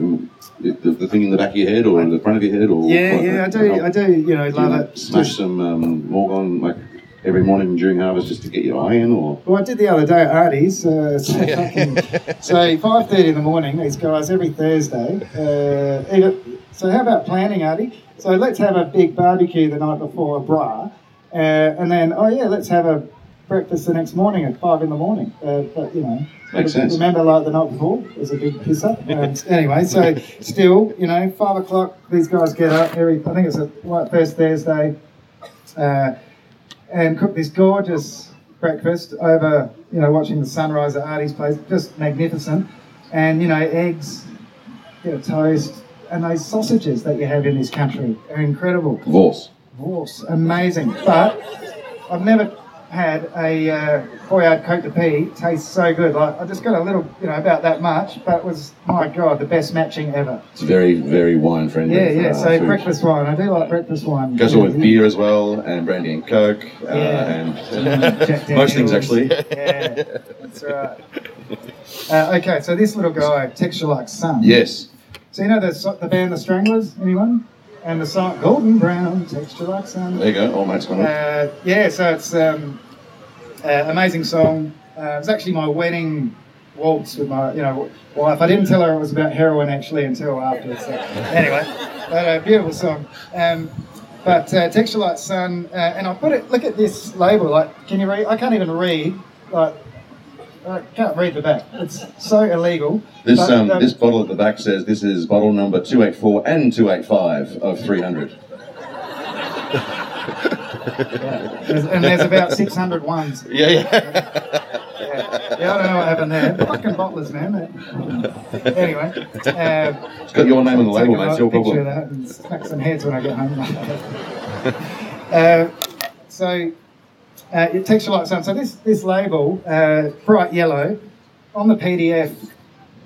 the, the, thing in the back of your head or in the front of your head, or yeah, yeah, I do, I do. You know, love it. Smash some um, Morgon like every morning during harvest just to get your eye in, or? Well, I did the other day at Adi's. Uh, so, so five thirty in the morning. These guys every Thursday. Uh, so how about planning, Adi? So let's have a big barbecue the night before a bra, uh, and then oh yeah, let's have a breakfast the next morning at five in the morning. Uh, but you know, Makes sense. remember like the night before was a big piss up. Um, anyway, so still, you know, five o'clock, these guys get up every. I think it's a what, first Thursday, uh, and cook this gorgeous breakfast over, you know, watching the sunrise at Adi's place, just magnificent, and you know, eggs, you know, toast and those sausages that you have in this country are incredible. Vos. Vos, amazing. But I've never had a uh, Foillard Côte du Py taste so good. Like I just got a little, you know, about that much, but it was my god, the best matching ever. It's very, very wine friendly. Yeah, yeah. Uh, so food. breakfast wine, I do like breakfast wine. Goes well with beer as well, and brandy and coke, uh, yeah. and most things actually. Yeah, that's right. Uh, okay, so this little guy, texture like sun. Yes. So you know the, the band The Stranglers? Anyone? And the song Golden Brown, Texture Like Sun. There you go. All mates gone. Uh, yeah, so it's um, Uh, amazing song. Uh, it was actually my wedding waltz with my, you know, wife. I didn't tell her it was about heroin actually until afterwards. So, anyway, but a beautiful song. Um, but uh, Texture Like Sun, uh, and I put it. Look at this label. Like, can you read? I can't even read. Like, I can't read the back. It's so illegal. This But, um, um, this bottle at the back says this is bottle number two eight four and two eight five of three hundred. there's- and there's about 600 ones. Yeah, yeah. Yeah, yeah I don't know what happened there. Fucking bottlers, man. Anyway, uh, It's got your name on the label, a mate. It's your picture problem. that and smack some heads when I get home. uh, so, uh, it takes you like sun. So this this label, uh, bright yellow, on the PDF,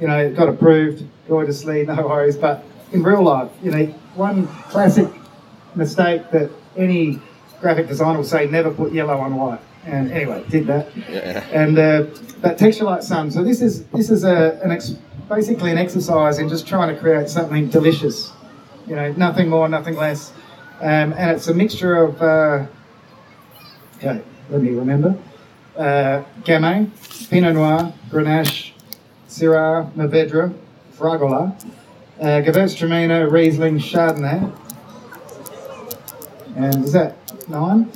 you know, it got approved, gorgeously, no worries. But in real life, you know, one classic mistake that any graphic designer will say: never put yellow on white. And anyway, did that. Yeah. And uh, but texture like sun. So this is this is a an ex- basically an exercise in just trying to create something delicious. You know, nothing more, nothing less. Um, and it's a mixture of. Uh, okay, let me remember. Uh, Gamay, Pinot Noir, Grenache, Syrah, Mourvedre, Fragola, uh, Gewürztraminer, Riesling, Chardonnay. And is that nine?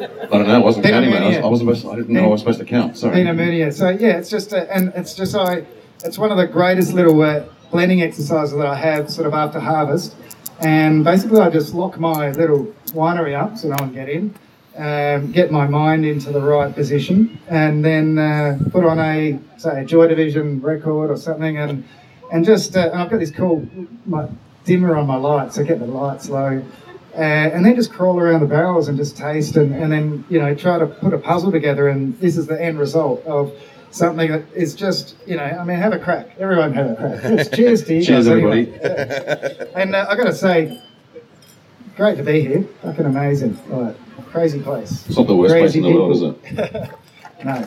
I don't know. I wasn't Pinot counting. I, was, Meunier. I wasn't. Supposed, I didn't know I was supposed to count. Sorry. Pinot Meunier. So yeah, it's just a, and it's just I, it's one of the greatest little uh, blending exercises that I have sort of after harvest, and basically I just lock my little winery up so no one get in, um, get my mind into the right position, and then uh, put on a say a Joy Division record or something, and and just uh, I've got this cool my dimmer on my lights, so get the lights low. Uh, and then just crawl around the barrels and just taste and, and then you know try to put a puzzle together and this is the end result of something that is just you know I mean have a crack. Everyone have a crack. Yes, cheers to you Cheers, guys everybody. And uh, I got to say great to be here. Fucking amazing. Like, crazy place It's not the worst place in the world, is it? no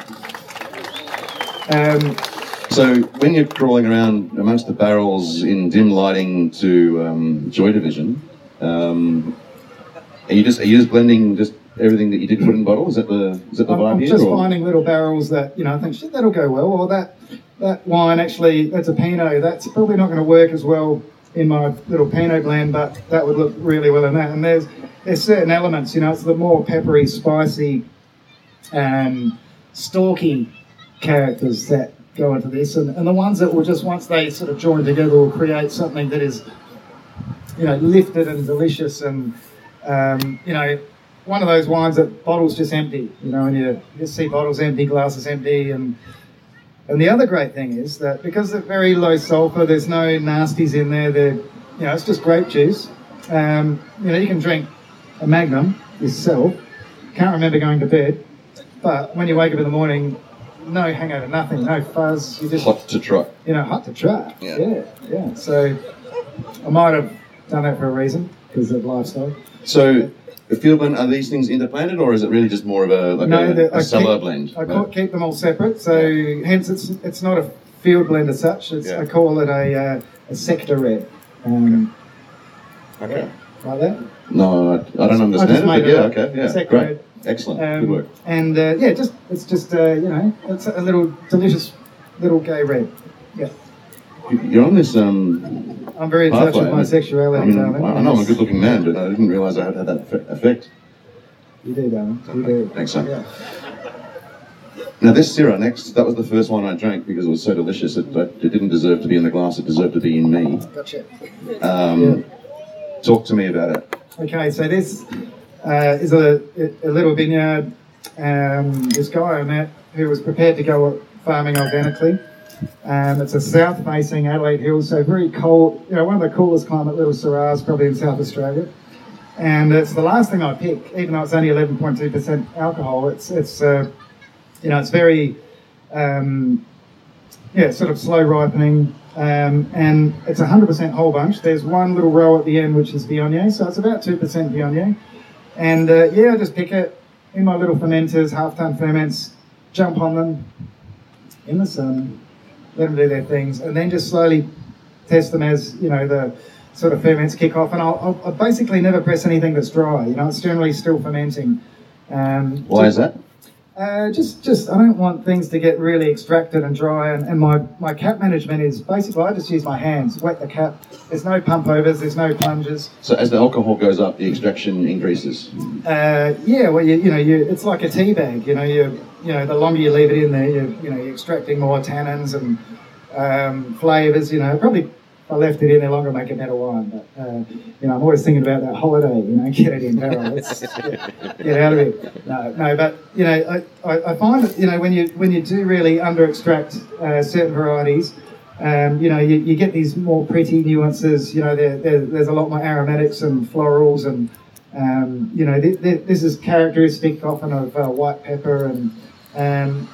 um, So when you're crawling around amongst the barrels in dim lighting to um, Joy Division, um, are you just are you just blending just everything that you did put in the bottle? Is that the is that the I'm, vibe I'm here? just or- finding little barrels that you know I think shit that'll go well, or that that wine actually that's a Pinot that's probably not going to work as well in my little Pinot blend, but that would look really well in that. And there's there's certain elements, you know, it's the more peppery, spicy, um, stalky characters that go into this, and, and the ones that will just once they sort of join together will create something that is you know lifted and delicious and um, you know one of those wines that bottles just empty, you know, and you, just see bottles empty, glasses empty, and and the other great thing is that because they're very low sulfur, there's no nasties in there. They're, you know, it's just grape juice. Um, you know, you can drink a Magnum yourself. Can't remember going to bed, but when you wake up in the morning, no hangover, nothing, no fuzz. You just, hot to try. you know, hot to try. Yeah. yeah, yeah. So I might have done that for a reason because of lifestyle. So the field blend are these things interplanted or is it really just more of a like a, the- a I cellar keep, blend? I call, keep them all separate, so hence it's it's not a field blend as such. It's, Yeah. I call it a, uh, a sector red. Um, okay. Like that. No, I, I don't I understand. just it, made it yeah, okay, yeah, Sector great, red. excellent, Um, good work. And uh, yeah, just it's just uh, you know it's a little delicious little gay red. Yeah, You're on this. Um, I'm very in touch with my sexuality, I, mean, darling. I know I'm a good-looking man, but I didn't realise I had had that effect. You do, darling. You do. Thanks, son. Yeah. Now this Syrah next, that was the first one I drank because it was so delicious. It, it didn't deserve to be in the glass. It deserved to be in me. Gotcha. Um, Talk to me about it. Okay, so this uh, is a, a little vineyard. Um, this guy I met who was prepared to go farming organically. Um, it's a south-facing Adelaide Hills, so very cold. You know, one of the coolest climate little Syrahs probably in South Australia. And it's the last thing I pick, even though it's only 11.2% alcohol. It's it's uh, you know it's very um, yeah sort of slow ripening. Um, and it's 100% whole bunch. There's one little row at the end which is Viognier, so it's about 2% Viognier. And uh, yeah, I just pick it in my little fermenters, half ton ferments, jump on them in the sun, let them do their things, and then just slowly test them as you know the sort of ferments kick off. And I'll, I'll, basically never press anything that's dry. You know, it's generally still fermenting. Um, Why is that? Uh, just, just I don't want things to get really extracted and dry. And, and my, my cap management is basically I just use my hands, wet the cap. There's no pump overs, there's no plunges. So as the alcohol goes up, the extraction increases. Uh, yeah, well, you, you know, you, it's like a tea bag. You know, you, you know, the longer you leave it in there, you, you know, you're extracting more tannins and um, flavors. You know, probably I left it in there longer, make it better wine. But uh, you know, I'm always thinking about that holiday. You know, get it in barrel. Get, get out of it. No, no, but you know, I, I, I find that you know when you when you do really under extract uh, certain varieties. Um, you know, you, you get these more pretty nuances. You know, there, there, there's a lot more aromatics and florals, and um, you know, th- th- this is characteristic often of uh, white pepper and um,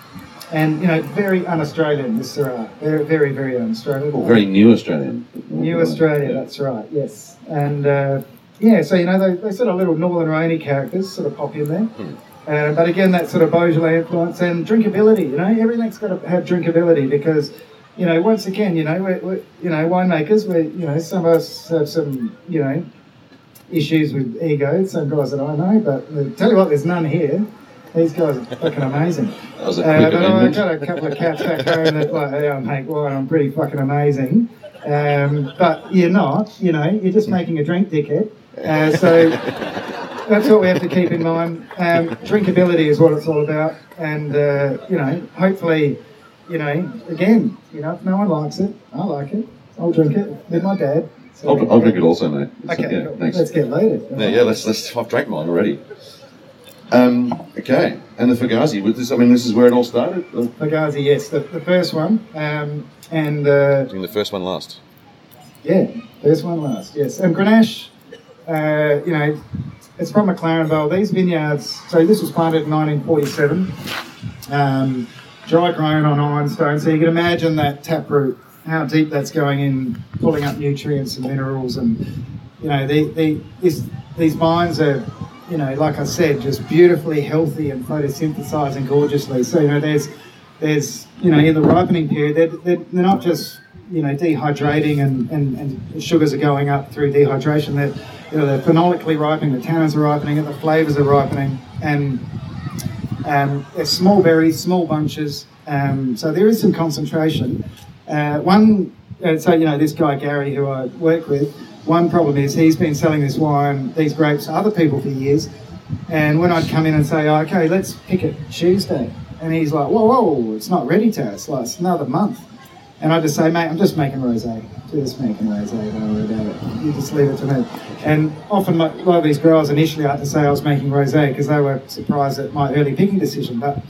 and you know, very un-Australian. This Syrah, very, very, very un-Australian. Well, very new Australian. New Australia, that's right. Yes, and uh, yeah, so you know, they, they sort of little Northern Rhône characters sort of pop in there. Hmm. Uh, but again, that sort of Beaujolais influence and drinkability. You know, everything's got to have drinkability because, you know, once again, you know, we're, we're you know winemakers. We, you know, some of us have some, you know, issues with ego. Some guys that I know, but uh, tell you what, there's none here. These guys are fucking amazing. That was a Uh, quick but I've got a couple of cats back home that like, hey, I make wine, I'm pretty fucking amazing. Um, but you're not, you know, you're just making a drink, dickhead. Uh, so that's what we have to keep in mind. Um, drinkability is what it's all about. And, uh, you know, hopefully, you know, again, you know, if no one likes it, I like it. I'll drink it with my dad. So- I'll, I'll drink it also, mate. Okay, yeah, cool. thanks. let's get loaded. Yeah, yeah, let's let's. I've drank mine already. Um, okay, and the Fugazi. Was this? I mean, this is where it all started. Fugazi, yes, the, the first one. Um, and uh, Doing the first one last. Yeah, first one last, yes. And Grenache, uh, you know, it's from McLaren Vale. These vineyards, so this was planted in 1947, um, dry grown on ironstone. So you can imagine that taproot, how deep that's going in, pulling up nutrients and minerals. And, you know, the, the, this, these vines are, you know, like I said, just beautifully healthy and photosynthesizing gorgeously. So, you know, there's, there's, you know, in the ripening period, they're, they're, they're not just you know, dehydrating and, and, and sugars are going up through dehydration. They're, you know, they're phenolically ripening, the tannins are ripening, and the flavours are ripening. And um, they're small berries, small bunches. Um, so there is some concentration. Uh, one, uh, so, you know, this guy, Gary, who I work with, one problem is he's been selling this wine, these grapes, to other people for years. And when I'd come in and say, oh, okay, let's pick it Tuesday. And he's like, whoa, whoa, it's not ready to us. Like, it's another month. And I just say, mate, I'm just making rosé. Just making rosé. Don't worry about it. You just leave it to me. And often, my, a lot of these growers initially had to say I was making rosé because they were surprised at my early picking decision. But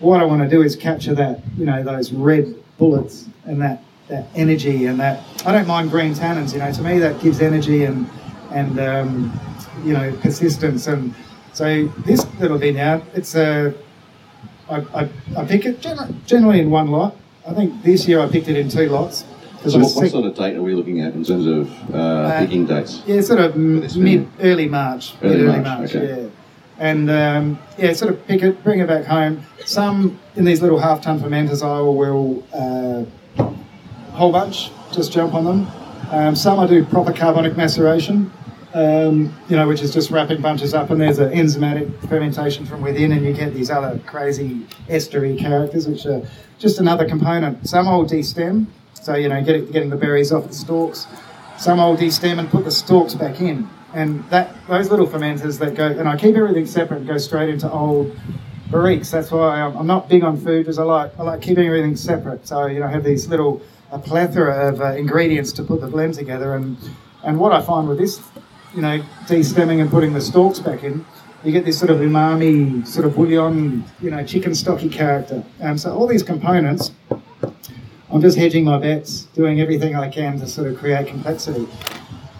what I want to do is capture that, you know, those red bullets and that that energy and that. I don't mind green tannins. You know, to me that gives energy and and um, you know persistence. And so this little vineyard, it's a I, I, I pick it generally, generally in one lot. I think this year I picked it in two lots. so, what, what sort of date are we looking at in terms of uh, picking dates? yeah, sort of mid, early March. Early mid, early March, March, okay. yeah. And um, yeah, sort of pick it, bring it back home. Some in these little half ton fermenters, I will uh, whole bunch, just jump on them. Um, some I do proper carbonic maceration, um, you know, which is just wrapping bunches up, and there's an enzymatic fermentation from within, and you get these other crazy estery characters, which are just another component. Some I'll destem, so you know, get, getting the berries off the stalks. Some I'll destem and put the stalks back in, and that those little fermenters that go, and I keep everything separate and go straight into old barriques. That's why I'm, I'm not big on food because I like I like keeping everything separate. So you know, I have these little a plethora of uh, ingredients to put the blend together, and and what I find with this, you know, de-stemming and putting the stalks back in, you get this sort of umami, sort of bouillon, you know, chicken stocky character. Um, so all these components, I'm just hedging my bets, doing everything I can to sort of create complexity.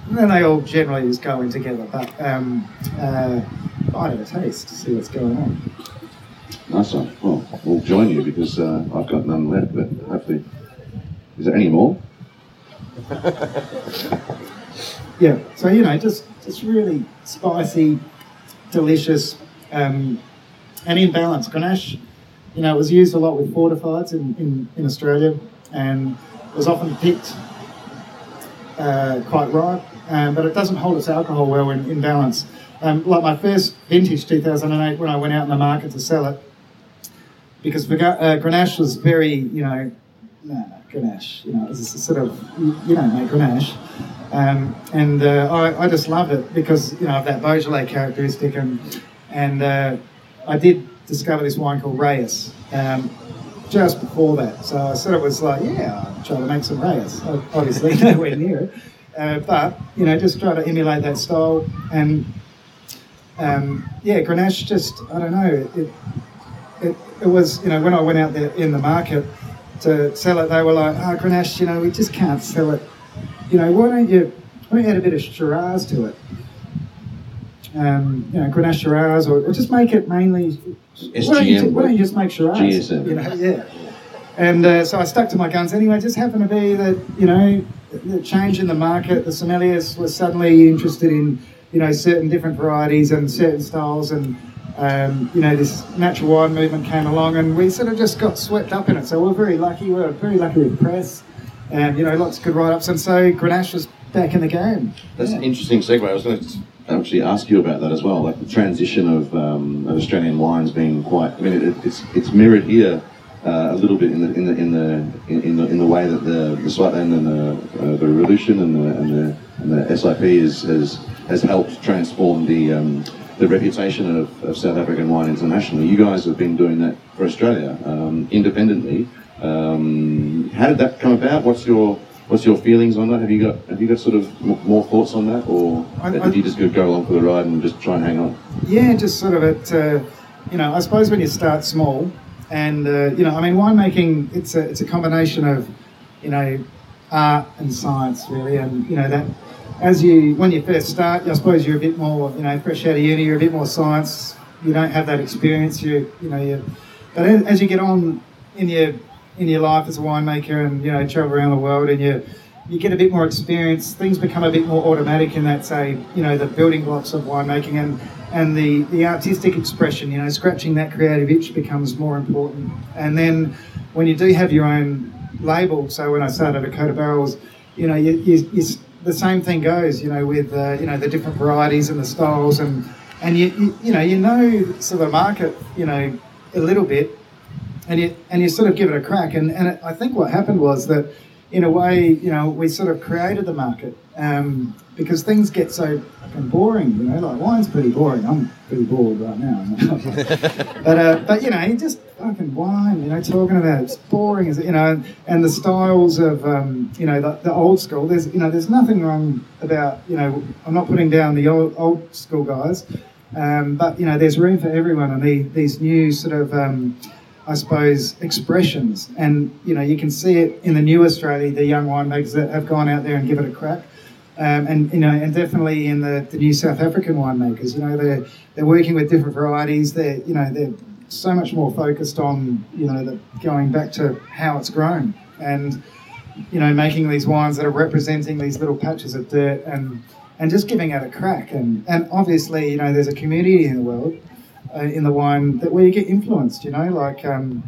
And then they all generally just go in together. But um, uh, I have a taste to see what's going on. Nice one. Well, we'll join you because uh, I've got none left, but hopefully. Is there any more? Yeah, so you know, just just really spicy, delicious, um, and in balance. Grenache, you know, it was used a lot with fortifieds in, in, in Australia, and was often picked uh, quite ripe, um, but it doesn't hold its alcohol well in, in balance. Um, like my first vintage, 2008, when I went out in the market to sell it, because uh, Grenache was very, you know, no, Grenache, you know, it's a sort of, you don't make Grenache. Um, and uh, I, I just love it because, you know, of that Beaujolais characteristic. And, and uh, I did discover this wine called Rayas um, just before that. So I sort of was like, yeah, I'll try to make some Rayas. Obviously, nowhere near it. Uh, but, you know, just try to emulate that style. And um, yeah, Grenache just, I don't know, it, it, it was, you know, when I went out there in the market to sell it, they were like, oh, Grenache, you know, we just can't sell it. You know, why don't you, why don't you add a bit of Shiraz to it? Um, you know, Grenache Shiraz, or, or just make it mainly. SGM. Why don't you, why don't you just make Shiraz? GSM. You know, yeah. And uh, so I stuck to my guns anyway. It just happened to be that, you know, the change in the market, the sommeliers were suddenly interested in, you know, certain different varieties and certain styles and um, you know, this natural wine movement came along and we sort of just got swept up in it. So we're very lucky. We're very lucky with press and, you know, lots of good write-ups. And so Grenache was back in the game. That's yeah. an interesting segue. I was going to actually ask you about that as well, like the transition of, um, of Australian wines being quite, I mean, it, it's, it's mirrored here uh, a little bit in the in the in the in the, in the way that the the Swartland and the uh, the Revolution and the and the, and the SIP is, has has helped transform the um, the reputation of, of, South African wine internationally. You guys have been doing that for Australia um, independently. Um, how did that come about? What's your what's your feelings on that? Have you got have you got sort of more thoughts on that, or I, did I, you just go along for the ride and just try and hang on? Yeah, just sort of at uh, you know I suppose when you start small, and uh, you know I mean winemaking it's a it's a combination of you know art and science really, and you know that as you when you first start, I suppose you're a bit more, you know, fresh out of uni, you're a bit more science. You don't have that experience. You you know you, but as you get on in your in your life as a winemaker and you know travel around the world and you you get a bit more experience. Things become a bit more automatic in that say you know the building blocks of winemaking and and the the artistic expression. You know, scratching that creative itch becomes more important. And then when you do have your own label, so when I started at Ochota Barrels, you know you, you, you the same thing goes, you know, with uh, you know the different varieties and the styles, and and you, you, you know you know sort of the market, you know, a little bit, and you and you sort of give it a crack, and and it, I think what happened was that in a way, you know, we sort of created the market um, because things get so fucking boring. You know, like wine's pretty boring. I'm pretty bored right now. but uh, but you know, just fucking wine. You know, talking about it, it's boring. Is you know, and the styles of um, you know the, the, old school. There's you know, there's nothing wrong about you know. I'm not putting down the old old school guys, um, but you know, there's room for everyone, and the, these new sort of um, I suppose, expressions. And, you know, you can see it in the new Australia, the young winemakers that have gone out there and give it a crack. Um, and, you know, and definitely in the, the new South African winemakers, you know, they're, they're working with different varieties. They're, you know, they're so much more focused on, you know, the, going back to how it's grown and, you know, making these wines that are representing these little patches of dirt and, and just giving it a crack. And, and obviously, you know, there's a community in the world uh, in the wine that where you get influenced. You know, like um,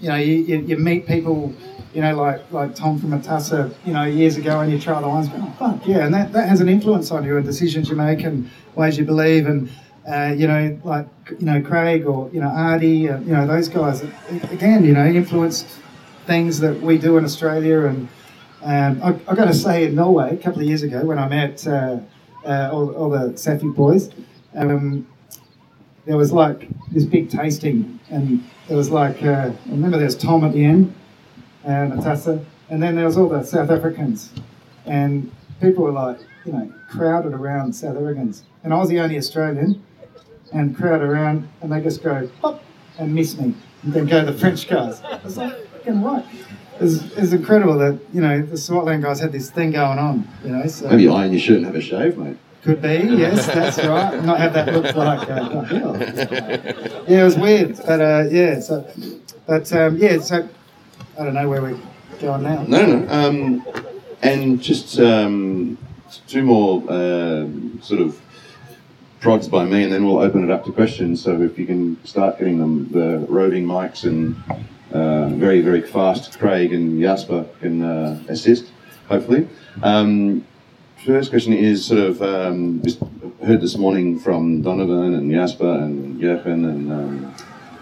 you know, you, you, you, meet people. You know, like like Tom from Matassa, you know, years ago, and you try the wines, go, oh fuck yeah, and that, that has an influence on you and decisions you make and ways you believe and uh, you know, like you know Craig or you know Adi, uh, you know those guys. Again, you know, influence things that we do in Australia. And um, I, got to say, in Norway, a couple of years ago, when I met uh, uh all, all, the Safi boys, um, there was like this big tasting, and there was like uh, I remember there's Tom at the end, and Atassa, and then there was all the South Africans, and people were like you know crowded around South Africans, and I was the only Australian, and crowd around, and they just go pop and miss me, and then go the French guys. I was like, fucking what? It's, it's incredible that you know the Swartland guys had this thing going on. You know, so maybe iron your shirt and have a shave, mate. Could be, yes, that's right. Not have that look like, uh, yeah, it was weird, but uh, yeah, so, but um, yeah, so I don't know where we're going now. No, no, um, and just um, two more uh, sort of prods by me, and then we'll open it up to questions. So if you can start getting them the roving mics and uh, very very fast, Craig and Jasper can uh, assist, hopefully. Um, first question is sort of um, heard this morning from Donovan and Jasper and Jochen and um,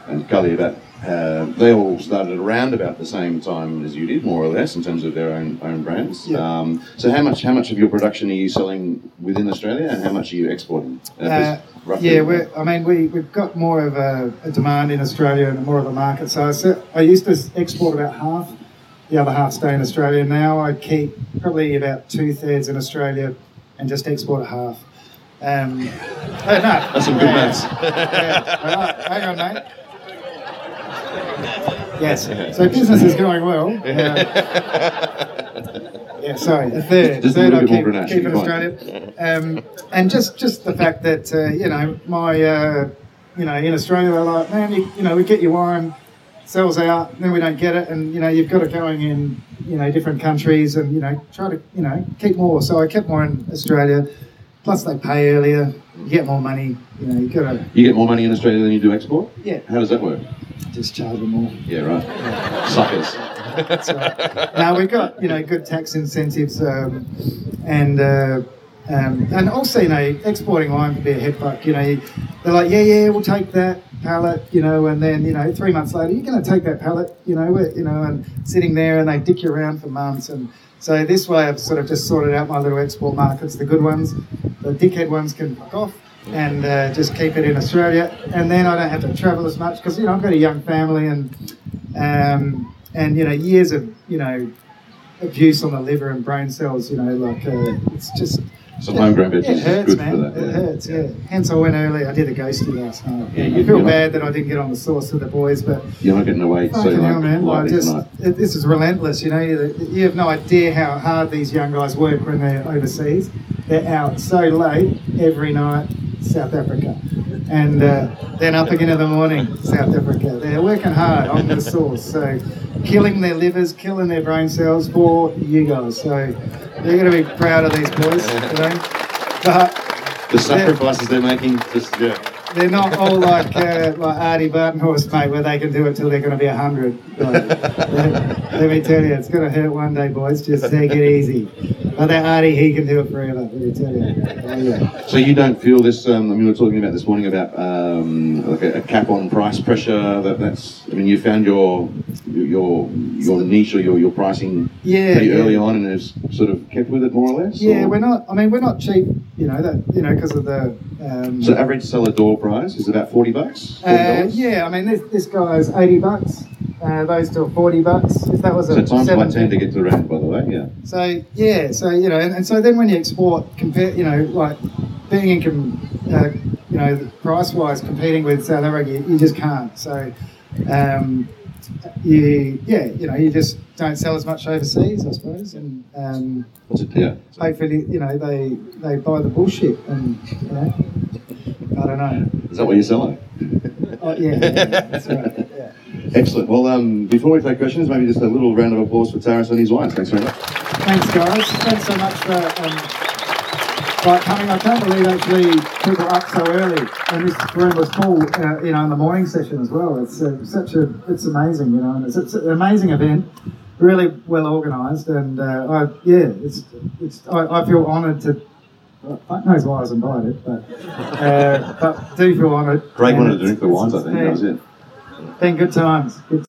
and Cully about uh, they all started around about the same time as you did, more or less, in terms of their own own brands. Yeah. Um, so how much how much of your production are you selling within Australia, and how much are you exporting? Uh, roughly? yeah, we're, I mean, we, we've got more of a, a demand in Australia and more of a market. So I, I used to export about half, the other half stay in Australia. Now I keep probably about two thirds in Australia and just export a half. Um, no. That's some good maths. Yeah. All right. Hang on, mate. Yes. So business is going well. Uh, yeah, sorry. A third. Just third I keep, keep in. Australia. Um, and just just the fact that uh, you know my uh, you know in Australia they're like man you, you know we get your wine sells out then we don't get it and you know you've got it going in you know different countries and you know try to you know keep more so I kept more in Australia plus they pay earlier you get more money you know you got to You get more money in Australia than you do export. yeah How does that work? just charge them more. Yeah, right. Suckers. That's right. now we've got you know good tax incentives, um, and uh, um, and also you know exporting wine can be a head fuck. You know they're like yeah yeah we'll take that pallet you know and then you know three months later you're going to take that pallet you know you know and sitting there and they dick you around for months and so this way I've sort of just sorted out my little export markets. The good ones, the dickhead ones can fuck off. And uh, just keep it in Australia, and then I don't have to travel as much because you know I've got a young family, and um, and you know years of you know abuse on the liver and brain cells. You know, like uh, it's just Some homegrown it hurts, good man. for that. It hurts. Yeah. Hence, I went early. I did a ghosty last night. Yeah, I you- feel you're not- bad that I didn't get on the sauce with the boys, but You're not getting away so hell, like, man. I just it, this is relentless. You know, you, you have no idea how hard these young guys work when they're overseas. They're out so late every night, South Africa, and uh, then up again in the morning, South Africa. They're working hard on the source, so killing their livers, killing their brain cells for you guys. So they're going to be proud of these boys, know. But The sacrifices they're making, just yeah. They're not all like uh, like Adi Badenhorst, mate, where they can do it till they're going to be a hundred. Like, let, let me tell you, it's going to hurt one day, boys. Just take it easy. But that Adi, he can do it forever. Let me tell you. Oh, yeah. So you don't feel this? Um, I mean, we were talking about this morning about um, like a, a cap on price pressure. That that's. I mean, you found your your your niche or your, your pricing Yeah, pretty yeah. early on, and has sort of kept with it more or less. Yeah, or- we're not. I mean, we're not cheap. You know that. You know because of the. Um, So average seller door price is about forty bucks. $40? uh, yeah, I mean this, this guy's eighty bucks. Uh, those two are forty bucks. If that was a So times by ten to get to the round, by the way. Yeah. So yeah, so you know, and, and so then when you export, compare, you know, like being in, com, uh, you know, price wise, competing with South Africa, you, you just can't. So um, you, yeah, you know, you just don't sell as much overseas, I suppose, and um, Yeah. hopefully, you know, they they buy the bullshit, and you know, I don't know. Is that what you're selling? Oh, yeah, yeah, that's right. Yeah. Excellent. Well, um, before we take questions, maybe just a little round of applause for Taras and his wines. Thanks very much. Thanks, guys. Thanks so much for um, for coming. I can't believe actually people are up so early, and this room was full. Uh, you know, in the morning session as well. It's uh, such a. It's amazing, you know, and it's, it's an amazing event. Really well organised, and uh, I yeah, it's it's. I, I feel honoured to. Fuck knows why I was invited, but uh, but do feel honoured. And wanted to drink the wines, I think. That was it. Been good times. Good